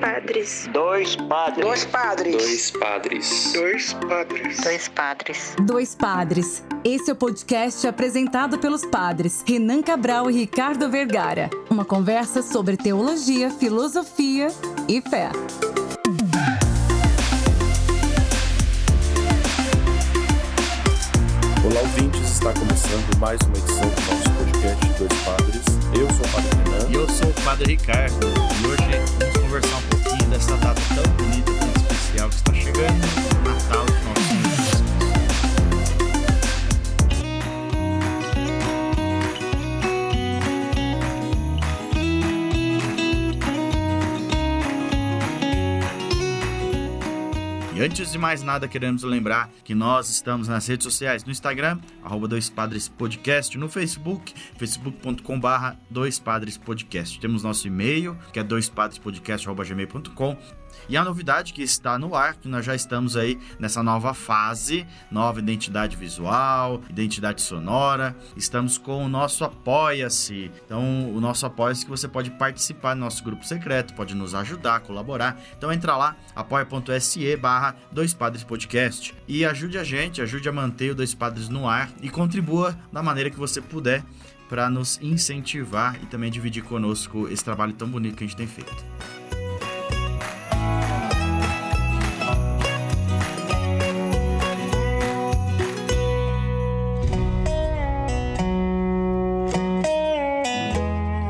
padres. Dois padres. Dois padres. Dois padres. Dois padres. Dois padres. Dois padres. Esse é o podcast apresentado pelos padres Renan Cabral e Ricardo Vergara. Uma conversa sobre teologia, filosofia e fé. Olá, ouvintes! Está começando mais uma edição do nosso podcast Dois Padres. Eu sou o Padre Renan. E eu sou o Padre Ricardo. E hoje vamos conversar um dessa data tão bonita, tão especial que está chegando, Antes de mais nada, queremos lembrar que nós estamos nas redes sociais, no Instagram, arroba Dois Padres Podcast, no Facebook, facebook.com barra Dois Padres Podcast. Temos nosso e-mail, que é doispadrespodcast.gmail.com e a novidade que está no ar, que nós já estamos aí nessa nova fase, nova identidade visual, identidade sonora. Estamos com o nosso Apoia-se. Então, o nosso Apoia-se que você pode participar do nosso grupo secreto, pode nos ajudar, colaborar. Então, entra lá, apoia.se barra Dois Padres Podcast e ajude a gente, ajude a manter o Dois Padres no ar e contribua da maneira que você puder para nos incentivar e também dividir conosco esse trabalho tão bonito que a gente tem feito.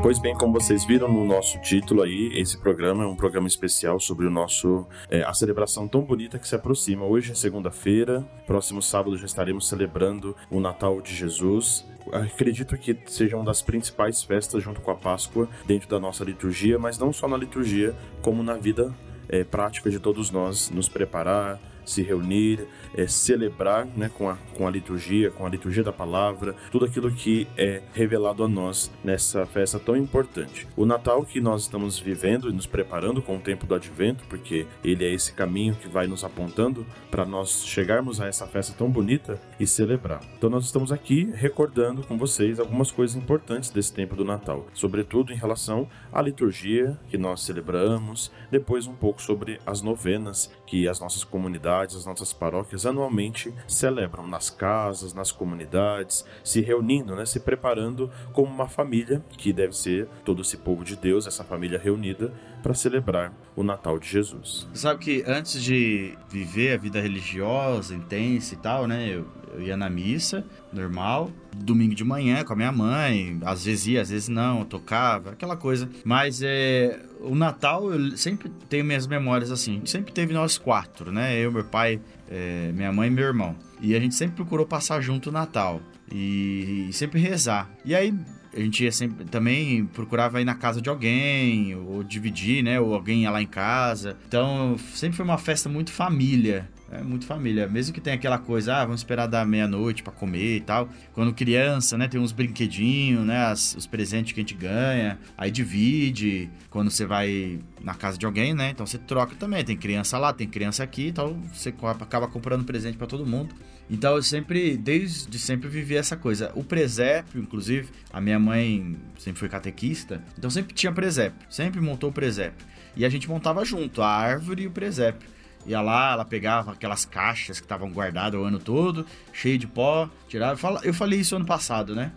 Pois bem, como vocês viram no nosso título aí, esse programa é um programa especial sobre o nosso é, a celebração tão bonita que se aproxima. Hoje é segunda-feira, próximo sábado já estaremos celebrando o Natal de Jesus. Acredito que seja uma das principais festas junto com a Páscoa dentro da nossa liturgia, mas não só na liturgia, como na vida é, prática de todos nós, nos preparar, se reunir, é, celebrar né, com, a, com a liturgia, com a liturgia da palavra, tudo aquilo que é revelado a nós nessa festa tão importante. O Natal que nós estamos vivendo e nos preparando com o tempo do advento, porque ele é esse caminho que vai nos apontando para nós chegarmos a essa festa tão bonita e celebrar. Então nós estamos aqui recordando com vocês algumas coisas importantes desse tempo do Natal, sobretudo em relação à liturgia que nós celebramos, depois um pouco sobre as novenas que as nossas comunidades, as nossas paróquias anualmente celebram nas casas, nas comunidades, se reunindo, né, se preparando como uma família, que deve ser todo esse povo de Deus, essa família reunida para celebrar o Natal de Jesus. Sabe que antes de viver a vida religiosa intensa e tal, né, eu, eu ia na missa, normal, domingo de manhã com a minha mãe, às vezes ia, às vezes não, tocava, aquela coisa. Mas é, o Natal, eu sempre tenho minhas memórias assim, sempre teve nós quatro, né, eu, meu pai, é, minha mãe e meu irmão. E a gente sempre procurou passar junto o Natal e, e sempre rezar. E aí a gente ia sempre também procurava ir na casa de alguém ou dividir, né? Ou alguém ia lá em casa. Então sempre foi uma festa muito família. É muito família. Mesmo que tenha aquela coisa, ah, vamos esperar da meia-noite para comer e tal. Quando criança, né, tem uns brinquedinhos, né, as, os presentes que a gente ganha. Aí divide. Quando você vai na casa de alguém, né, então você troca também. Tem criança lá, tem criança aqui, então você acaba comprando presente para todo mundo. Então eu sempre, desde sempre vivi essa coisa. O presépio, inclusive, a minha mãe sempre foi catequista, então sempre tinha presépio, sempre montou o presépio. E a gente montava junto, a árvore e o presépio. Ia lá, ela pegava aquelas caixas que estavam guardadas o ano todo, cheio de pó, tirava. Eu falei isso ano passado, né?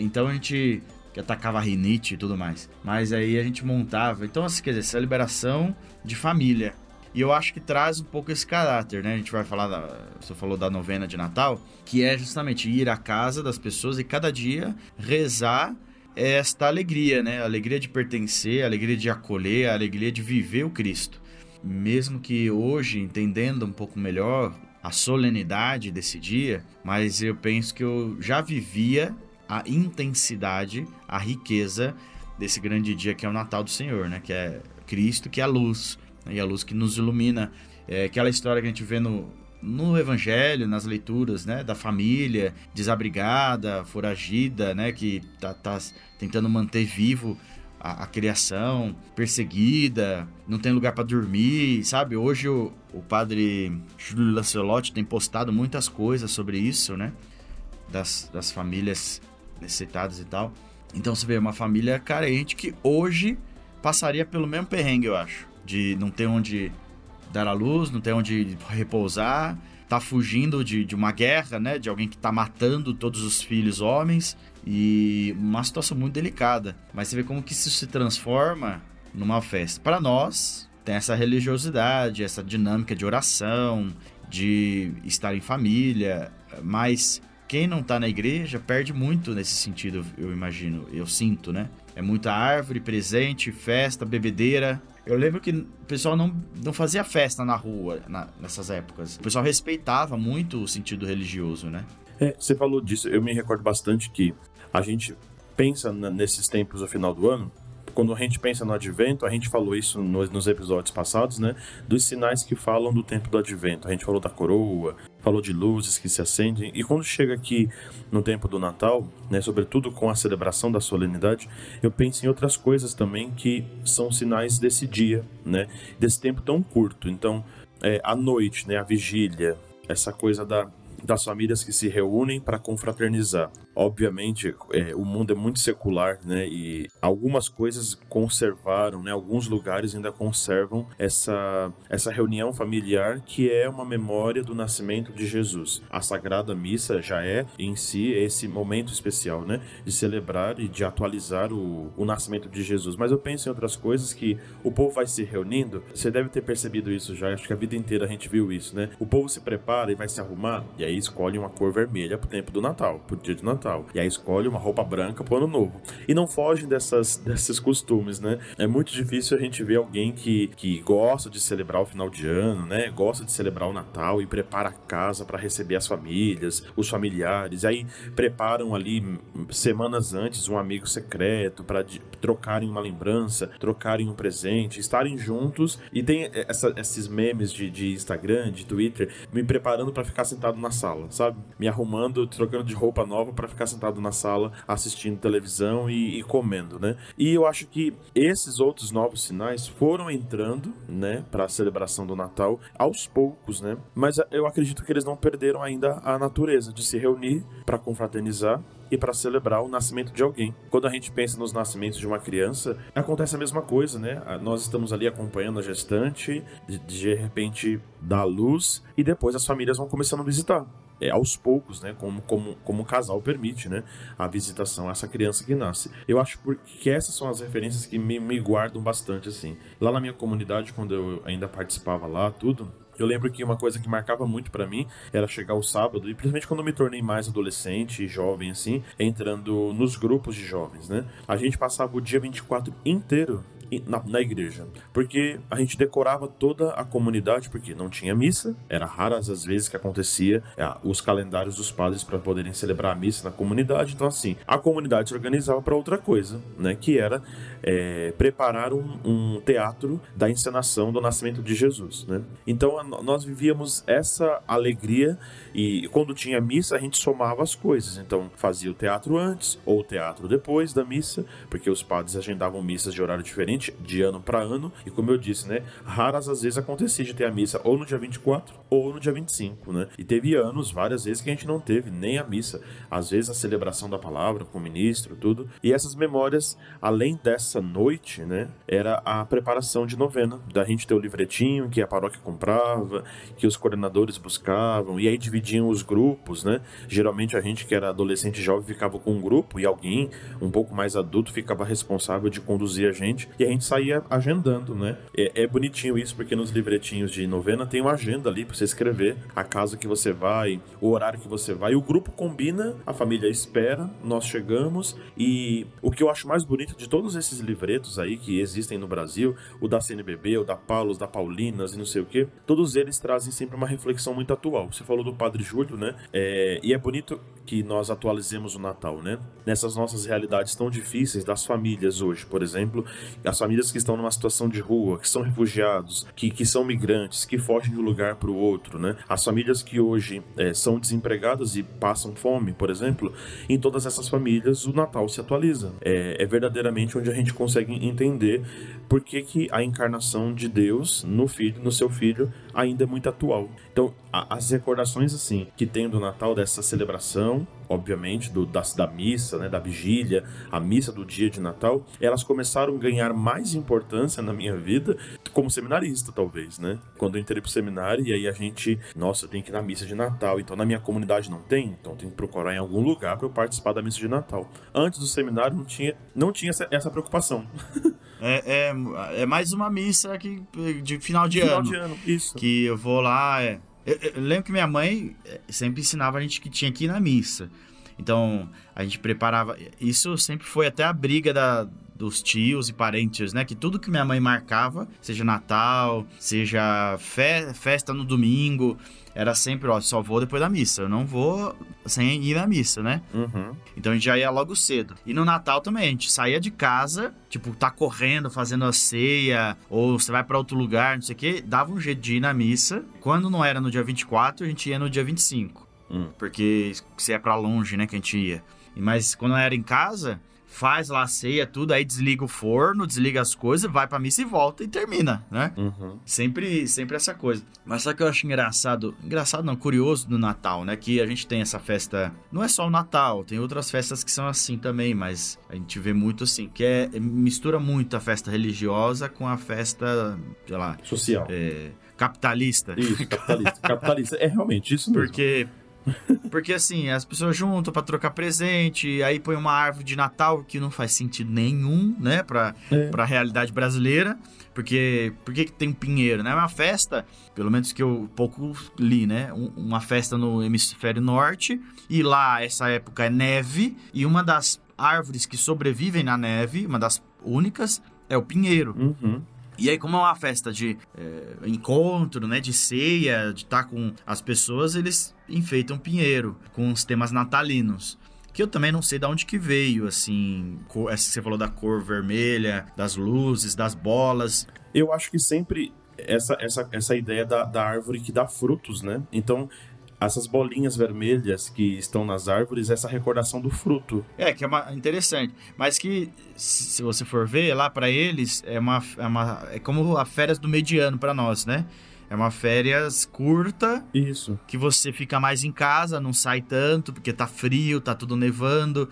Então a gente que atacava rinite e tudo mais. Mas aí a gente montava. Então, assim, quer dizer, celebração de família. E eu acho que traz um pouco esse caráter, né? A gente vai falar, da, você falou da novena de Natal, que é justamente ir à casa das pessoas e cada dia rezar esta alegria, né? A alegria de pertencer, a alegria de acolher, a alegria de viver o Cristo. Mesmo que hoje, entendendo um pouco melhor a solenidade desse dia, mas eu penso que eu já vivia a intensidade, a riqueza desse grande dia que é o Natal do Senhor, né? Que é Cristo, que é a luz, né? e a luz que nos ilumina. É aquela história que a gente vê no, no Evangelho, nas leituras, né, da família desabrigada, foragida, né, que tá, tá tentando manter vivo a, a, criação, perseguida, não tem lugar para dormir, sabe? Hoje o, o padre Júlio Lancelotti tem postado muitas coisas sobre isso, né, das, das famílias necessitadas e tal. Então você vê uma família carente que hoje passaria pelo mesmo perrengue, eu acho. de não ter onde dar à luz, não ter onde repousar, tá fugindo de, de uma guerra, né? De alguém que tá matando todos os filhos homens e uma situação muito delicada. Mas você vê como que isso se transforma numa festa. Para nós, tem essa religiosidade, essa dinâmica de oração, de estar em família, mas quem não tá na igreja perde muito nesse sentido, eu imagino, eu sinto, né? É muita árvore, presente, festa, bebedeira. Eu lembro que o pessoal não, não fazia festa na rua na, nessas épocas. O pessoal respeitava muito o sentido religioso, né? É, você falou disso, eu me recordo bastante que a gente pensa nesses tempos no final do ano, quando a gente pensa no advento, a gente falou isso nos, nos, episódios passados, né? Dos sinais que falam do tempo do advento. A gente falou da coroa, falou de luzes que se acendem. E quando chega aqui no tempo do Natal, né? Sobretudo com a celebração da solenidade, eu penso em outras coisas também que são sinais desse dia, né? Desse tempo tão curto. Então, é, a noite, né? A vigília, essa coisa da das famílias que se reúnem para confraternizar. Obviamente, é, o mundo é muito secular, né? E algumas coisas conservaram, né? Alguns lugares ainda conservam essa, essa reunião familiar que é uma memória do nascimento de Jesus. A Sagrada Missa já é, em si, esse momento especial, né? De celebrar e de atualizar o, o nascimento de Jesus. Mas eu penso em outras coisas que o povo vai se reunindo. Você deve ter percebido isso já. Acho que a vida inteira a gente viu isso, né? O povo se prepara e vai se arrumar. E aí escolhe uma cor vermelha pro tempo do Natal, pro dia de Natal. E aí escolhe uma roupa branca pro ano novo. E não fogem dessas, desses costumes, né? É muito difícil a gente ver alguém que, que gosta de celebrar o final de ano, né? Gosta de celebrar o Natal e prepara a casa para receber as famílias, os familiares. E aí preparam ali semanas antes um amigo secreto para trocarem uma lembrança, trocarem um presente, estarem juntos. E tem essa, esses memes de, de Instagram, de Twitter, me preparando para ficar sentado na sala, sabe? Me arrumando, trocando de roupa nova para ficar sentado na sala assistindo televisão e, e, comendo, né? E eu acho que esses outros novos sinais foram entrando, né, para a celebração do Natal aos poucos, né? Mas eu acredito que eles não perderam ainda a natureza de se reunir para confraternizar e para celebrar o nascimento de alguém. Quando a gente pensa nos nascimentos de uma criança, acontece a mesma coisa, né? Nós estamos ali acompanhando a gestante, de, de repente dá luz e depois as famílias vão começando a visitar. É, aos poucos, né, como, como, como o casal permite, né, a visitação a essa criança que nasce. Eu acho que essas são as referências que me, me guardam bastante, assim. Lá na minha comunidade, quando eu ainda participava lá, tudo, eu lembro que uma coisa que marcava muito para mim era chegar o sábado, e principalmente quando eu me tornei mais adolescente e jovem, assim, entrando nos grupos de jovens, né? A gente passava o dia 24 inteiro na, na, igreja. Porque a gente decorava toda a comunidade, porque não tinha missa, era raras as vezes que acontecia é, os calendários dos padres para poderem celebrar a missa na comunidade. Então, assim, a comunidade se organizava para outra coisa, né? Que era é, preparar um, um, teatro da encenação do nascimento de Jesus, né? Então, nós vivíamos essa alegria e quando tinha missa, a gente somava as coisas. Então, fazia o teatro antes ou o teatro depois da missa, porque os padres agendavam missas de horário diferente de ano para ano. E como eu disse, né, raras às vezes acontecia de ter a missa ou no dia 24 ou no dia 25, né? E teve anos, várias vezes, que a gente não teve nem a missa. Às vezes a celebração da palavra com o ministro, tudo. E essas memórias, além dessa noite, né, era a preparação de novena, da gente ter o livretinho que a paróquia comprava, que os coordenadores buscavam, e aí dividia dividiam os grupos, né? Geralmente a gente que era adolescente jovem ficava com um grupo e alguém um pouco mais adulto ficava responsável de conduzir a gente e a gente saía agendando, né? É, é bonitinho isso porque nos livretinhos de novena tem uma agenda ali para você escrever a casa que você vai, o horário que você vai. O grupo combina, a família espera, nós chegamos e o que eu acho mais bonito de todos esses livretos aí que existem no Brasil, o da CNBB, o da Paulos, da Paulinas e não sei o que, todos eles trazem sempre uma reflexão muito atual. Você falou do Padre Júlio, né? É, e é bonito que nós atualizemos o Natal, né? Nessas nossas realidades tão difíceis das famílias hoje, por exemplo, as famílias que estão numa situação de rua, que são refugiados, que, que são migrantes, que fogem de um lugar para o outro, né? As famílias que hoje é, são desempregadas e passam fome, por exemplo, em todas essas famílias o Natal se atualiza. É, é verdadeiramente onde a gente consegue entender por que, que a encarnação de Deus no filho, no seu filho, ainda é muito atual. Então, a, as recordações assim que tem do Natal dessa celebração obviamente, do, da, da missa, né, da vigília, a missa do dia de Natal, elas começaram a ganhar mais importância na minha vida como seminarista, talvez, né? Quando eu entrei pro seminário e aí a gente, nossa, tem que ir na missa de Natal, então na minha comunidade não tem, então tem que procurar em algum lugar para eu participar da missa de Natal. Antes do seminário não tinha, não tinha essa, essa preocupação. É, é, é, mais uma missa que, de final de Final ano. de ano, isso. Que eu vou lá. É. Eu, eu lembro que minha mãe é, sempre ensinava a gente que tinha que ir na missa. Então, a gente preparava. Isso sempre foi até a briga da, dos tios e parentes, né? Que tudo que minha mãe marcava, seja Natal, seja fe, festa no domingo, era sempre, ó, só vou depois da missa. Eu não vou sem ir na missa, né? Uhum. Então a gente já ia logo cedo. E no Natal também, a gente saía de casa, tipo, tá correndo, fazendo a ceia, ou você vai para outro lugar, não sei o quê, dava um jeito de ir na missa. Quando não era no dia 24, a gente ia no dia 25. Hum. Porque se é para longe, né, que a gente ia. Mas quando era em casa, faz lá a ceia, tudo, aí desliga o forno, desliga as coisas, vai pra missa e volta e termina, né? Uhum. Sempre, sempre essa coisa. Mas só que eu acho engraçado, engraçado não, curioso no Natal, né? Que a gente tem essa festa, não é só o Natal, tem outras festas que são assim também, mas a gente vê muito assim, que é mistura muito a festa religiosa com a festa, sei lá, Social. é, capitalista. Isso, capitalista. capitalista. É realmente isso mesmo. Porque porque assim, as pessoas juntam pra trocar presente, aí põe uma árvore de Natal que não faz sentido nenhum, né, pra, É. pra realidade brasileira. Porque por que tem um pinheiro, né? É uma festa, pelo menos que eu pouco li, né? Um- uma festa no hemisfério norte, e lá essa época é neve, e uma das árvores que sobrevivem na neve, uma das únicas, é o pinheiro. Uhum. E aí, como é uma festa de é, encontro, né, de ceia, de estar com as pessoas, eles enfeitam pinheiro com os temas natalinos. Que eu também não sei de onde que veio, assim, cor- essa que você falou da cor vermelha, das luzes, das bolas. Eu acho que sempre essa, essa, essa ideia da, da árvore que dá frutos, né? Então, essas bolinhas vermelhas que estão nas árvores, essa recordação do fruto. É, que é uma, interessante. Mas que, se você for ver, lá pra eles, é uma, é uma. É como a férias do mediano pra nós, né? É uma férias curta, Isso. que você fica mais em casa, não sai tanto, porque tá frio, tá tudo nevando.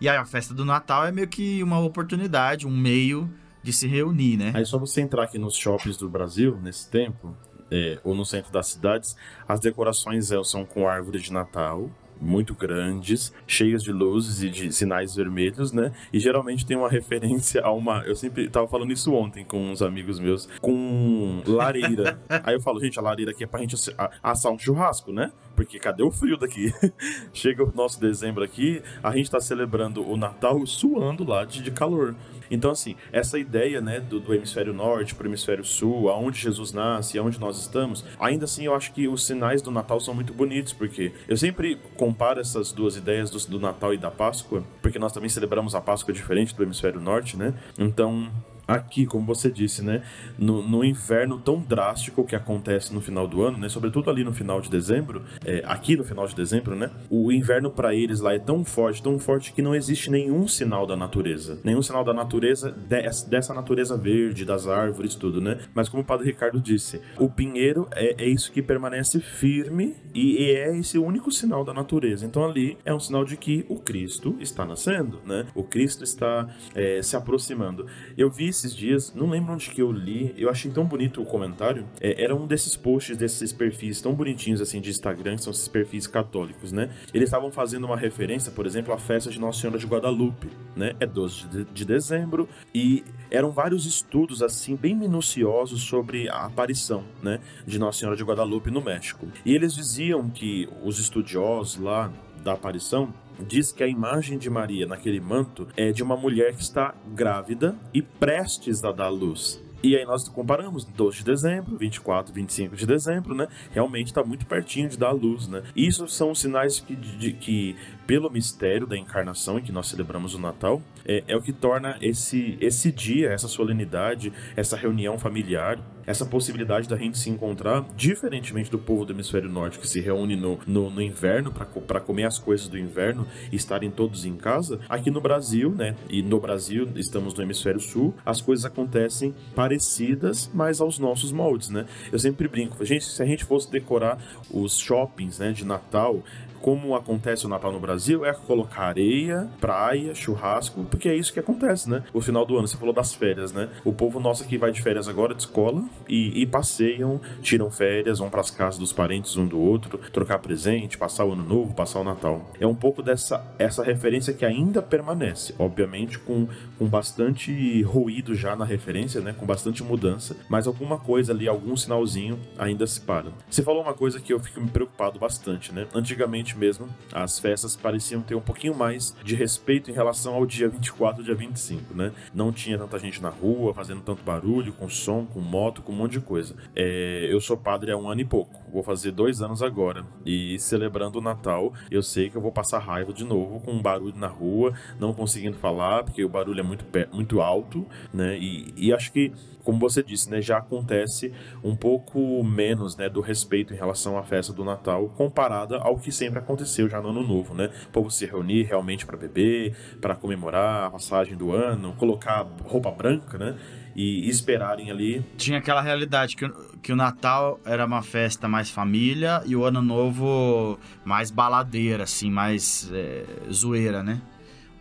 E aí a festa do Natal é meio que uma oportunidade, um meio de se reunir, né? Aí só você entrar aqui nos shoppings do Brasil, nesse tempo, é, ou no centro das cidades, as decorações é, são com árvore de Natal, muito grandes, cheias de luzes e de sinais vermelhos, né? E geralmente tem uma referência a uma. Eu sempre tava falando isso ontem com uns amigos meus, com lareira. Aí eu falo, gente, a lareira aqui é pra gente assar um churrasco, né? Porque cadê o frio daqui? Chega o nosso dezembro aqui, a gente tá celebrando o Natal suando lá de, de calor. Então, assim, essa ideia, né, do, do hemisfério norte pro hemisfério sul, aonde Jesus nasce, aonde nós estamos, ainda assim eu acho que os sinais do Natal são muito bonitos, porque eu sempre comparo essas duas ideias do, do Natal e da Páscoa, porque nós também celebramos a Páscoa diferente do hemisfério norte, né? Então, aqui, como você disse, né, no, no inverno tão drástico que acontece no final do ano, né, sobretudo ali no final de dezembro, é, aqui no final de dezembro, né, o inverno para eles lá é tão forte, tão forte que não existe nenhum sinal da natureza, nenhum sinal da natureza des- dessa natureza verde, das árvores, tudo, né? Mas como o Padre Ricardo disse, o pinheiro é, é isso que permanece firme e, e é esse único sinal da natureza. Então ali é um sinal de que o Cristo está nascendo, né? O Cristo está é, se aproximando. Eu vi esses dias, não lembro onde que eu li, eu achei tão bonito o comentário. É, era um desses posts, desses perfis tão bonitinhos assim de Instagram, que são esses perfis católicos, né? Eles estavam fazendo uma referência, por exemplo, à festa de Nossa Senhora de Guadalupe, né? É 12 de, de dezembro e eram vários estudos assim bem minuciosos sobre a aparição, né, de Nossa Senhora de Guadalupe no México. E eles diziam que os estudiosos lá da aparição diz que a imagem de Maria naquele manto é de uma mulher que está grávida e prestes a dar luz. E aí nós comparamos 12 de dezembro, 24, 25 de dezembro, né? Realmente está muito pertinho de dar luz, né? Isso são sinais que, de- que pelo mistério da encarnação em que nós celebramos o Natal, é, é o que torna esse, esse dia, essa solenidade, essa reunião familiar, essa possibilidade da gente se encontrar, diferentemente do povo do hemisfério norte que se reúne no, no, no inverno para comer as coisas do inverno e estarem todos em casa, aqui no Brasil, né? E no Brasil estamos no hemisfério sul, as coisas acontecem parecidas, mas aos nossos moldes, né? Eu sempre brinco, gente, se a gente fosse decorar os shoppings, né, de Natal, como acontece o Natal no Brasil, é colocar areia, praia, churrasco, porque é isso que acontece, né? O final do ano, você falou das férias, né? O povo nosso aqui vai de férias agora de escola e, e passeiam, tiram férias, vão para as casas dos parentes um do outro, trocar presente, passar o ano novo, passar o Natal. É um pouco dessa essa referência que ainda permanece, obviamente com, com bastante ruído já na referência, né? Com bastante mudança, mas alguma coisa ali, algum sinalzinho ainda se para. Você falou uma coisa que eu fico me preocupado bastante, né? Antigamente mesmo, as festas pareciam ter um pouquinho mais de respeito em relação ao dia 24 e dia 25, né? Não tinha tanta gente na rua, fazendo tanto barulho, com som, com moto, com um monte de coisa. É, eu sou padre há um ano e pouco, vou fazer dois anos agora, e celebrando o Natal, eu sei que eu vou passar raiva de novo com um barulho na rua, não conseguindo falar, porque o barulho é muito, muito alto, né? E, e acho que como você disse, né, já acontece um pouco menos, né, do respeito em relação à festa do Natal comparada ao que sempre aconteceu já no Ano Novo, né? O povo se reunir realmente para beber, para comemorar a passagem do ano, colocar roupa branca, né? E esperarem ali. Tinha aquela realidade que, que o Natal era uma festa mais família e o Ano Novo mais baladeira, assim, mais é, zoeira, né?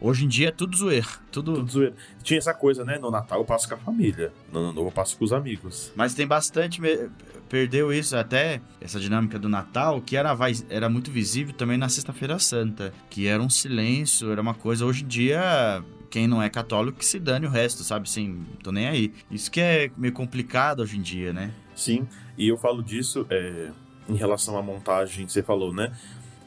Hoje em dia é tudo zoeiro. Tudo... tudo zoeiro. Tinha essa coisa, né? No Natal eu passo com a família. No Ano Novo eu passo com os amigos. Mas tem bastante. Perdeu isso até, essa dinâmica do Natal, que era, era muito visível também na Sexta-feira Santa. Que era um silêncio, era uma coisa. Hoje em dia quem não é católico que se dane o resto, sabe? Assim, tô nem aí. Isso que é meio complicado hoje em dia, né? Sim, e eu falo disso é, em relação à montagem que você falou, né?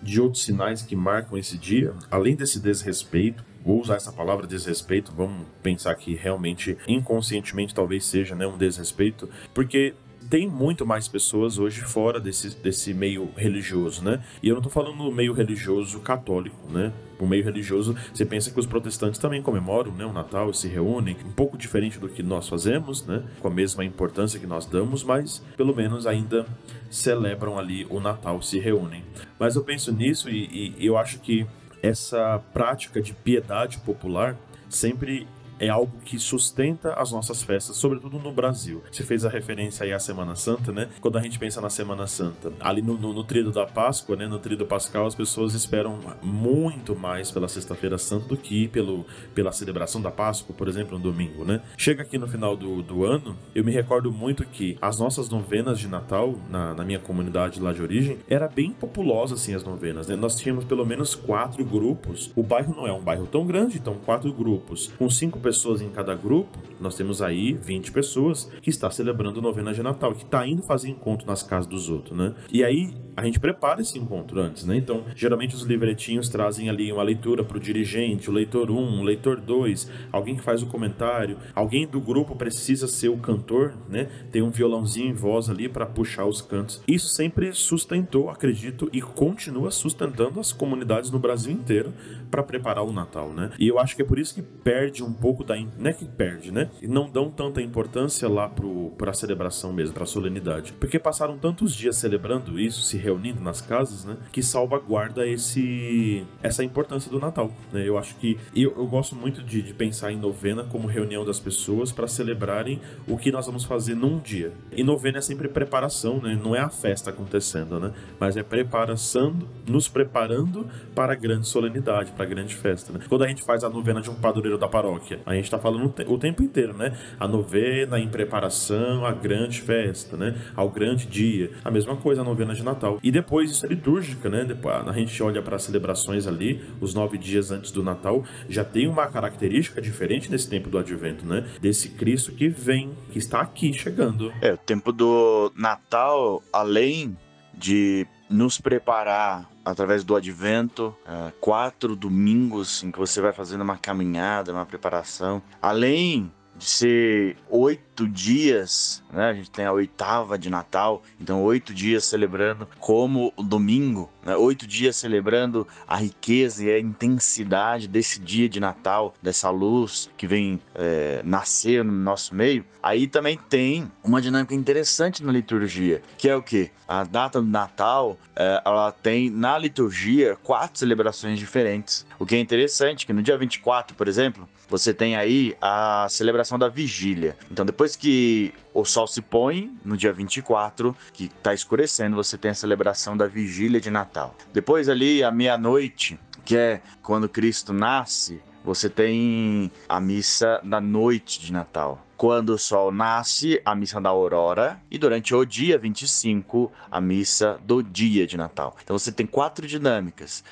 De outros sinais que marcam esse dia, além desse desrespeito, vou usar essa palavra desrespeito, vamos pensar que realmente inconscientemente talvez seja né, um desrespeito, porque tem muito mais pessoas hoje fora desse, desse meio religioso, né? E eu não tô falando no meio religioso católico, né? O meio religioso, você pensa que os protestantes também comemoram né, o Natal e se reúnem, um pouco diferente do que nós fazemos, né? Com a mesma importância que nós damos, mas pelo menos ainda celebram ali o Natal, se reúnem. Mas eu penso nisso e, e eu acho que essa prática de piedade popular sempre é algo que sustenta as nossas festas, sobretudo no Brasil. Você fez a referência aí à Semana Santa, né? Quando a gente pensa na Semana Santa, ali no, no, no trido da Páscoa, né? No trido pascal, as pessoas esperam muito mais pela Sexta-feira Santa do que pelo, pela celebração da Páscoa, por exemplo, no domingo, né? Chega aqui no final do, do ano, eu me recordo muito que as nossas novenas de Natal, na, na minha comunidade lá de origem, era bem populosa, assim, as novenas, né? Nós tínhamos pelo menos quatro grupos. O bairro não é um bairro tão grande, então quatro grupos, com cinco pessoas pessoas em cada grupo, nós temos aí 20 pessoas que está celebrando novena de Natal, que está indo fazer encontro nas casas dos outros, né? E aí a gente prepara esse encontro antes, né? Então, geralmente os livretinhos trazem ali uma leitura para o dirigente, o leitor 1, o leitor 2, alguém que faz o comentário, alguém do grupo precisa ser o cantor, né? Tem um violãozinho em voz ali para puxar os cantos. Isso sempre sustentou, acredito, e continua sustentando as comunidades no Brasil inteiro para preparar o Natal, né? E eu acho que é por isso que perde um pouco da. Não é que perde, né? E não dão tanta importância lá para a celebração mesmo, para a solenidade. Porque passaram tantos dias celebrando isso, se reunindo nas casas, né? Que salvaguarda esse, essa importância do Natal, né? Eu acho que. Eu, eu gosto muito de, de pensar em novena como reunião das pessoas para celebrarem o que nós vamos fazer num dia. E novena é sempre preparação, né? Não é a festa acontecendo, né? Mas é preparação, nos preparando para a grande solenidade, para a grande festa, né? Quando a gente faz a novena de um padroeiro da paróquia, a gente está falando o tempo inteiro, né? A novena em preparação à grande festa, né? Ao grande dia. A mesma coisa a novena de Natal. E depois isso é litúrgica, né? A gente olha para as celebrações ali, os nove dias antes do Natal, já tem uma característica diferente nesse tempo do Advento, né? Desse Cristo que vem, que está aqui chegando. É, o tempo do Natal, além de nos preparar através do advento, uh, quatro domingos em que você vai fazendo uma caminhada, uma preparação, além de ser oito dias, né? A gente tem a oitava de Natal, então oito dias celebrando como o domingo, né? Oito dias celebrando a riqueza e a intensidade desse dia de Natal, dessa luz que vem é, nascer no nosso meio. Aí também tem uma dinâmica interessante na liturgia, que é o que? A data do Natal, é, ela tem na liturgia quatro celebrações diferentes. O que é interessante, que no dia 24, por exemplo, você tem aí a celebração da vigília. Então, depois que o sol se põe, no dia 24, que está escurecendo, você tem a celebração da vigília de Natal. Depois, ali, à meia-noite, que é quando Cristo nasce, você tem a missa da noite de Natal. Quando o sol nasce, a missa da aurora. E durante o dia 25, a missa do dia de Natal. Então você tem quatro dinâmicas.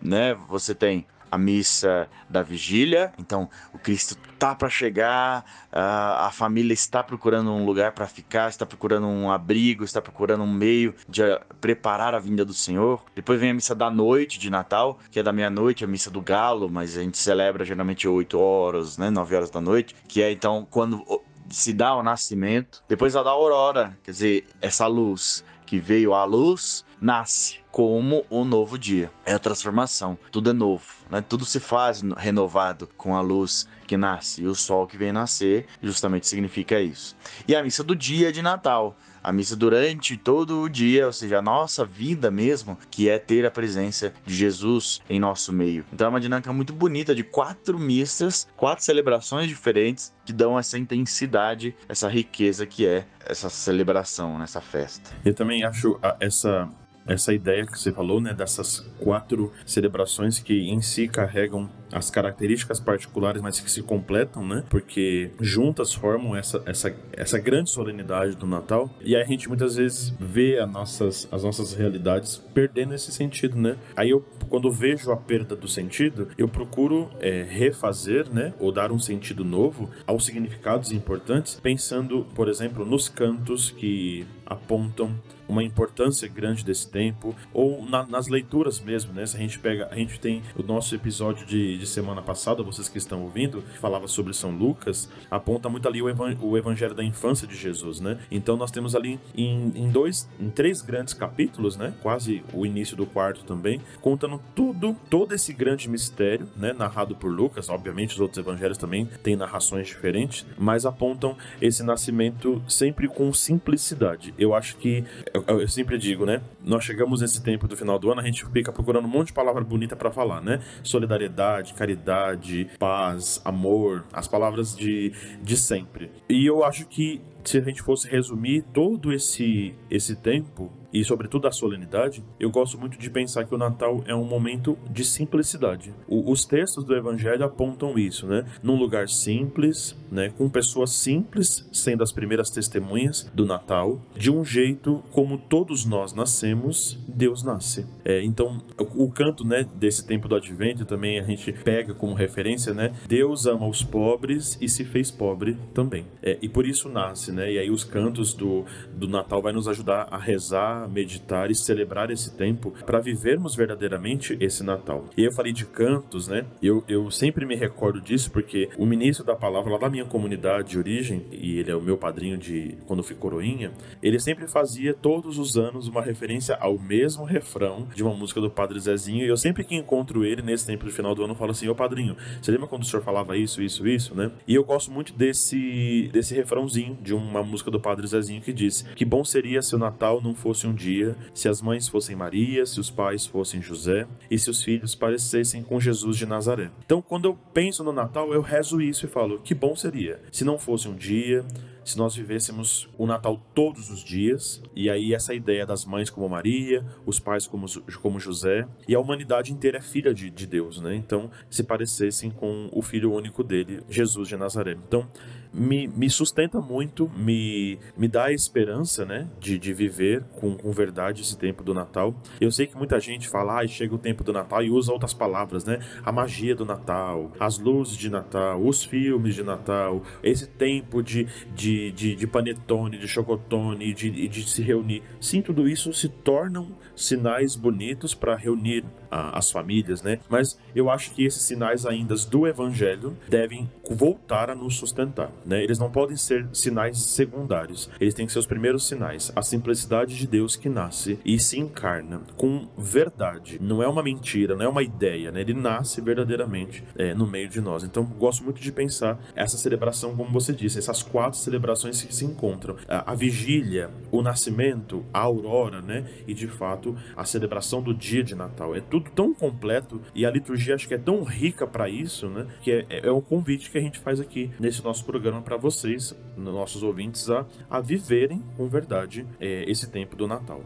Né? Você tem a missa da vigília. Então, o Cristo tá para chegar, a família está procurando um lugar para ficar, está procurando um abrigo, está procurando um meio de preparar a vinda do Senhor. Depois vem a missa da noite de Natal, que é da meia-noite, a missa do galo, mas a gente celebra geralmente 8 horas, né, 9 horas da noite, que é então quando se dá o nascimento. Depois a da aurora, quer dizer, essa luz que veio à luz, nasce como um novo dia. É a transformação, tudo é novo, né? Tudo se faz renovado com a luz que nasce e o sol que vem nascer, justamente significa isso. E a missa do dia de Natal, a missa durante todo o dia, ou seja, a nossa vida mesmo, que é ter a presença de Jesus em nosso meio. Então é uma dinâmica muito bonita de quatro missas, quatro celebrações diferentes que dão essa intensidade, essa riqueza que é essa celebração, nessa festa. Eu também acho essa essa ideia que você falou, né, dessas quatro celebrações que em si carregam as características particulares, mas que se completam, né? Porque juntas formam essa, essa, essa grande solenidade do Natal. E aí a gente muitas vezes vê as nossas, as nossas realidades perdendo esse sentido, né? Aí eu, quando vejo a perda do sentido, eu procuro é, refazer, né? Ou dar um sentido novo aos significados importantes, pensando, por exemplo, nos cantos que apontam uma importância grande desse tempo, ou na, nas leituras mesmo, né? Se a gente pega, a gente tem o nosso episódio de, de semana passada, vocês que estão ouvindo, que falava sobre São Lucas, aponta muito ali o, evan o evangelho da infância de Jesus, né? Então nós temos ali em, em dois, em três grandes capítulos, né? Quase o início do quarto também, contando tudo, todo esse grande mistério, né? Narrado por Lucas, obviamente os outros evangelhos também têm narrações diferentes, mas apontam esse nascimento sempre com simplicidade. Eu acho que eu, eu sempre digo, né? Nós chegamos nesse tempo do final do ano, a gente fica procurando um monte de palavra bonita para falar, né? Solidariedade, caridade, paz, amor, as palavras de, de sempre. E eu acho que se a gente fosse resumir todo esse, esse tempo, e sobretudo a solenidade, eu gosto muito de pensar que o Natal é um momento de simplicidade. O, os textos do Evangelho apontam isso, né? Num lugar simples, né? Com pessoas simples sendo as primeiras testemunhas do Natal, de um jeito como todos nós nascemos, Deus nasce. É, então, o, o canto, né? Desse tempo do Advento também a gente pega como referência, né? Deus ama os pobres e se fez pobre também. É, e por isso nasce, né? E aí os cantos do, do Natal vai nos ajudar a rezar meditar e celebrar esse tempo para vivermos verdadeiramente esse Natal. E eu falei de cantos, né? Eu, eu sempre me recordo disso porque o ministro da palavra lá da minha comunidade de origem, e ele é o meu padrinho de quando fui coroinha, ele sempre fazia todos os anos uma referência ao mesmo refrão de uma música do Padre Zezinho. E eu sempre que encontro ele nesse tempo de final do ano, falo assim: Ô padrinho, você lembra quando o senhor falava isso, isso, isso, né? E eu gosto muito desse, desse refrãozinho de uma música do Padre Zezinho que diz: Que bom seria se o Natal não fosse um dia, se as mães fossem Maria, se os pais fossem José e se os filhos parecessem com Jesus de Nazaré. Então, quando eu penso no Natal, eu rezo isso e falo: que bom seria se não fosse um dia, se nós vivêssemos o Natal todos os dias, e aí essa ideia das mães como Maria, os pais como, como José, e a humanidade inteira é filha de, de Deus, né? Então, se parecessem com o filho único dele, Jesus de Nazaré. Então, me, me sustenta muito, me, me dá a esperança, né, de, de viver com, com verdade esse tempo do Natal. Eu sei que muita gente fala, ah, chega o tempo do Natal e usa outras palavras, né? A magia do Natal, as luzes de Natal, os filmes de Natal, esse tempo de, de, de, de panetone, de chocotone, de, de se reunir. Sim, tudo isso se tornam sinais bonitos para reunir a, as famílias, né? Mas eu acho que esses sinais ainda do evangelho devem voltar a nos sustentar, né? Eles não podem ser sinais secundários, eles têm que ser os primeiros sinais. A simplicidade de Deus que nasce e se encarna com verdade, não é uma mentira, não é uma ideia, né? Ele nasce verdadeiramente é, no meio de nós. Então, gosto muito de pensar essa celebração, como você disse, essas quatro celebrações que se encontram: a, a vigília, o nascimento, a aurora, né? E de fato a celebração do dia de Natal. É tudo tão completo e a liturgia acho que é tão rica para isso, né? Que é, é, é um convite que a gente faz aqui nesse nosso programa para vocês, nossos ouvintes, a, a viverem com verdade é, esse tempo do Natal.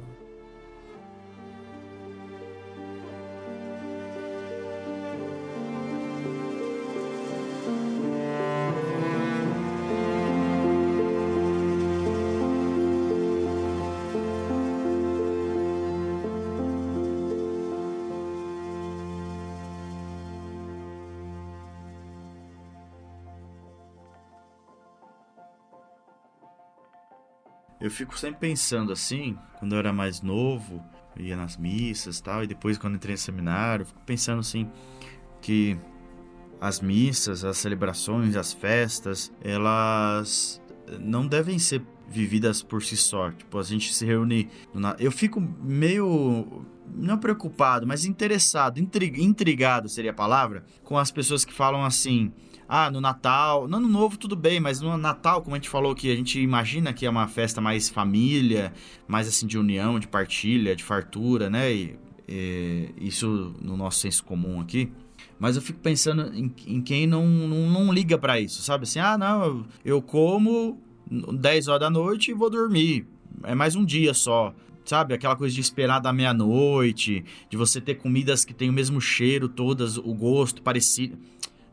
Fico sempre pensando assim, quando eu era mais novo, ia nas missas tal, e depois quando entrei no seminário, fico pensando assim, que as missas, as celebrações, as festas, elas não devem ser vividas por si só. Tipo, a gente se reúne. Eu fico meio. Não preocupado, mas interessado, intrigado seria a palavra, com as pessoas que falam assim: ah, no Natal, no Ano Novo tudo bem, mas no Natal, como a gente falou que a gente imagina que é uma festa mais família, mais assim de união, de partilha, de fartura, né? E, e, isso no nosso senso comum aqui. Mas eu fico pensando em, em quem não, não, não liga para isso, sabe? Assim, ah, não, eu como 10 horas da noite e vou dormir. É mais um dia só sabe? Aquela coisa de esperar da meia-noite, de você ter comidas que têm o mesmo cheiro, todas, o gosto parecido.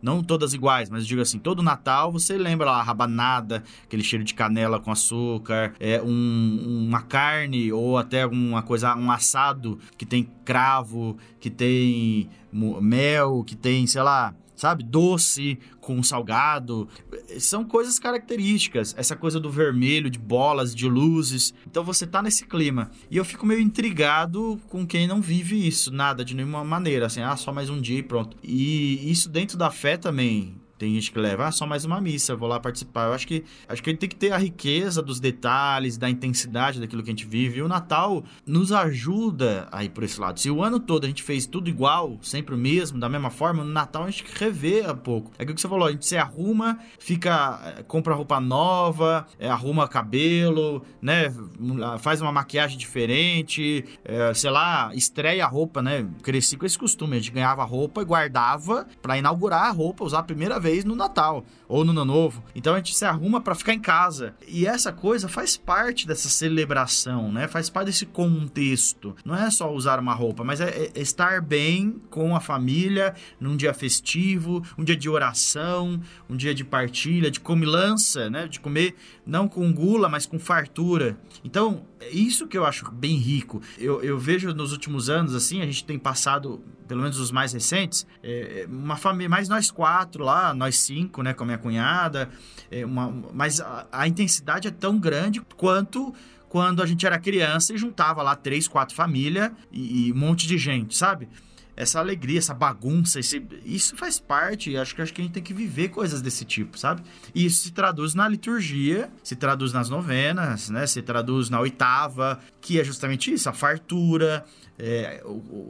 Não todas iguais, mas digo assim, todo Natal você lembra lá, a rabanada, aquele cheiro de canela com açúcar, é um, uma carne ou até alguma coisa, um assado que tem cravo, que tem mel, que tem, sei lá, sabe? Doce com salgado. São coisas características. Essa coisa do vermelho, de bolas, de luzes. Então você tá nesse clima. E eu fico meio intrigado com quem não vive isso, nada, de nenhuma maneira. Assim, ah, só mais um dia e pronto. E isso dentro da fé também tem gente que leva, ah, só mais uma missa, vou lá participar. Eu acho que acho que a gente tem que ter a riqueza dos detalhes, da intensidade daquilo que a gente vive. E o Natal nos ajuda a ir por esse lado. Se o ano todo a gente fez tudo igual, sempre o mesmo, da mesma forma, no Natal a gente rever um pouco. É aquilo que você falou, a gente se arruma, fica, eh, compra roupa nova, é, arruma cabelo, né? Faz uma maquiagem diferente, é, sei lá, estreia a roupa, né? Cresci com esse costume, a gente ganhava roupa e guardava para inaugurar a roupa, usar a primeira vez vez no Natal ou no Ano Novo. Então a gente se arruma para ficar em casa. E essa coisa faz parte dessa celebração, né? Faz parte desse contexto. Não é só usar uma roupa, mas é, é estar bem com a família num dia festivo, um dia de oração, um dia de partilha, de comilança, né? De comer não com gula, mas com fartura. Então, é isso que eu acho bem rico. Eu, eu vejo nos últimos anos, assim, a gente tem passado, pelo menos os mais recentes, é, uma família, mais nós quatro lá, nós cinco, né, com a minha cunhada, é uma, mas a, a intensidade é tão grande quanto quando a gente era criança e juntava lá três, quatro famílias e, e um monte de gente, sabe? Essa alegria, essa bagunça, esse, isso faz parte. Acho que acho que a gente tem que viver coisas desse tipo, sabe? E isso se traduz na liturgia, se traduz nas novenas, né? Se traduz na oitava, que é justamente isso, a fartura, é,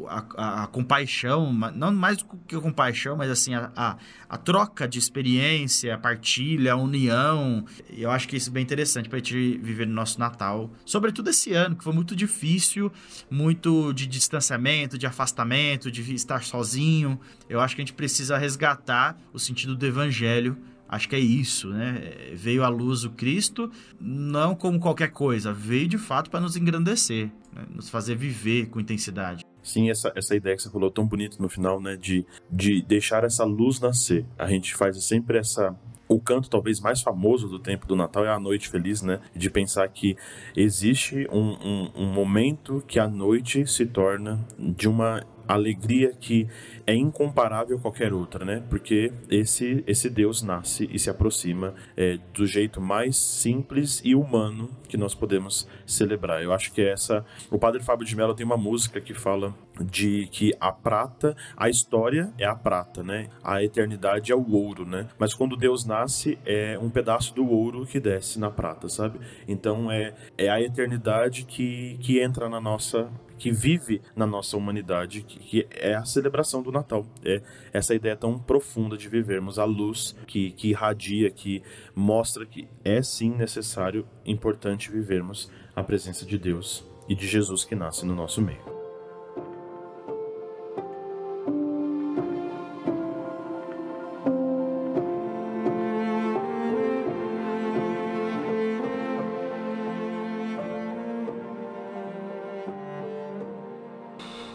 a, a, a, compaixão, não mais do que a compaixão, mas assim, a, a, troca de experiência, a partilha, a união. Eu acho que isso é bem interessante para a gente viver no nosso Natal. Sobretudo esse ano, que foi muito difícil, muito de distanciamento, de afastamento, de estar sozinho. Eu acho que a gente precisa resgatar o sentido do evangelho Acho que é isso, né? Veio à luz o Cristo, não como qualquer coisa, veio de fato para nos engrandecer, né? nos fazer viver com intensidade. Sim, essa, essa ideia que você falou tão bonito no final, né? De, de deixar essa luz nascer. A gente faz sempre essa, o canto talvez mais famoso do tempo do Natal é a Noite Feliz, né? De pensar que existe um, um, um momento que a noite se torna de uma alegria que é incomparável a qualquer outra, né? Porque esse esse Deus nasce e se aproxima é, do jeito mais simples e humano que nós podemos celebrar. Eu acho que é essa. O Padre Fábio de Mello tem uma música que fala de que a prata, a história é a prata, né? A eternidade é o ouro, né? Mas quando Deus nasce, é um pedaço do ouro que desce na prata, sabe? Então é, é a eternidade que, que entra na nossa que vive na nossa humanidade, que, que, é a celebração do Natal. É essa ideia tão profunda de vivermos a luz que, que irradia, que mostra que é sim necessário, importante vivermos a presença de Deus e de Jesus que nasce no nosso meio.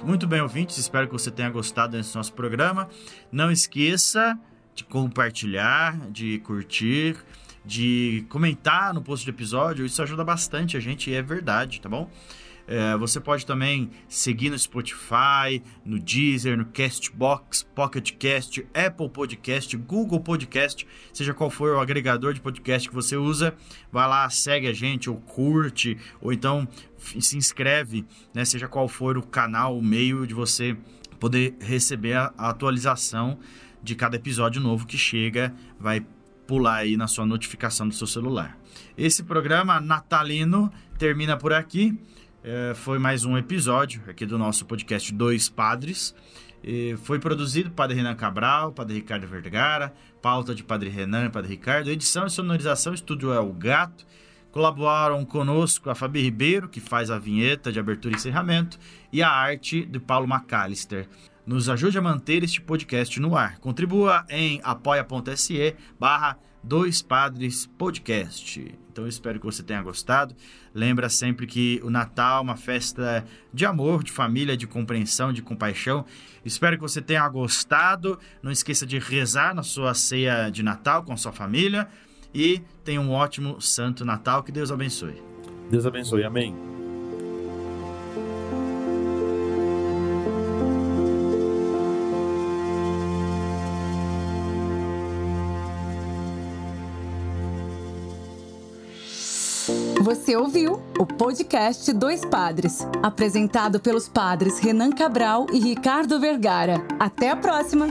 Muito bem, ouvintes, espero que você tenha gostado desse nosso programa. Não esqueça de compartilhar, de curtir, de comentar no post do episódio. Isso ajuda bastante a gente é verdade, tá bom? É, você pode também seguir no Spotify, no Deezer, no Castbox, Pocket Cast, Apple Podcast, Google Podcast, seja qual for o agregador de podcast que você usa, vai lá, segue a gente, ou curte, ou então se inscreve, né, seja qual for o canal, o meio de você poder receber a, a atualização de cada episódio novo que chega, vai pular aí na sua notificação do seu celular. Esse programa natalino termina por aqui. É, foi mais um episódio aqui do nosso podcast Dois Padres. E foi produzido Padre Renan Cabral, Padre Ricardo Vergara, pauta de Padre Renan e Padre Ricardo, edição e sonorização, estúdio é o Gato. Colaboraram conosco a Fabi Ribeiro, que faz a vinheta de abertura e encerramento, e a arte de Paulo McAllister. Nos ajude a manter este podcast no ar. Contribua em apoia.se barra Dois Padres Podcast. Então eu espero que você tenha gostado. Lembra sempre que o Natal é uma festa de amor, de família, de compreensão, de compaixão. Espero que você tenha gostado. Não esqueça de rezar na sua ceia de Natal com sua família. E tenha um ótimo Santo Natal. Que Deus abençoe. Deus abençoe. Amém. Você ouviu o podcast Dois Padres, apresentado pelos padres Renan Cabral e Ricardo Vergara. Até a próxima!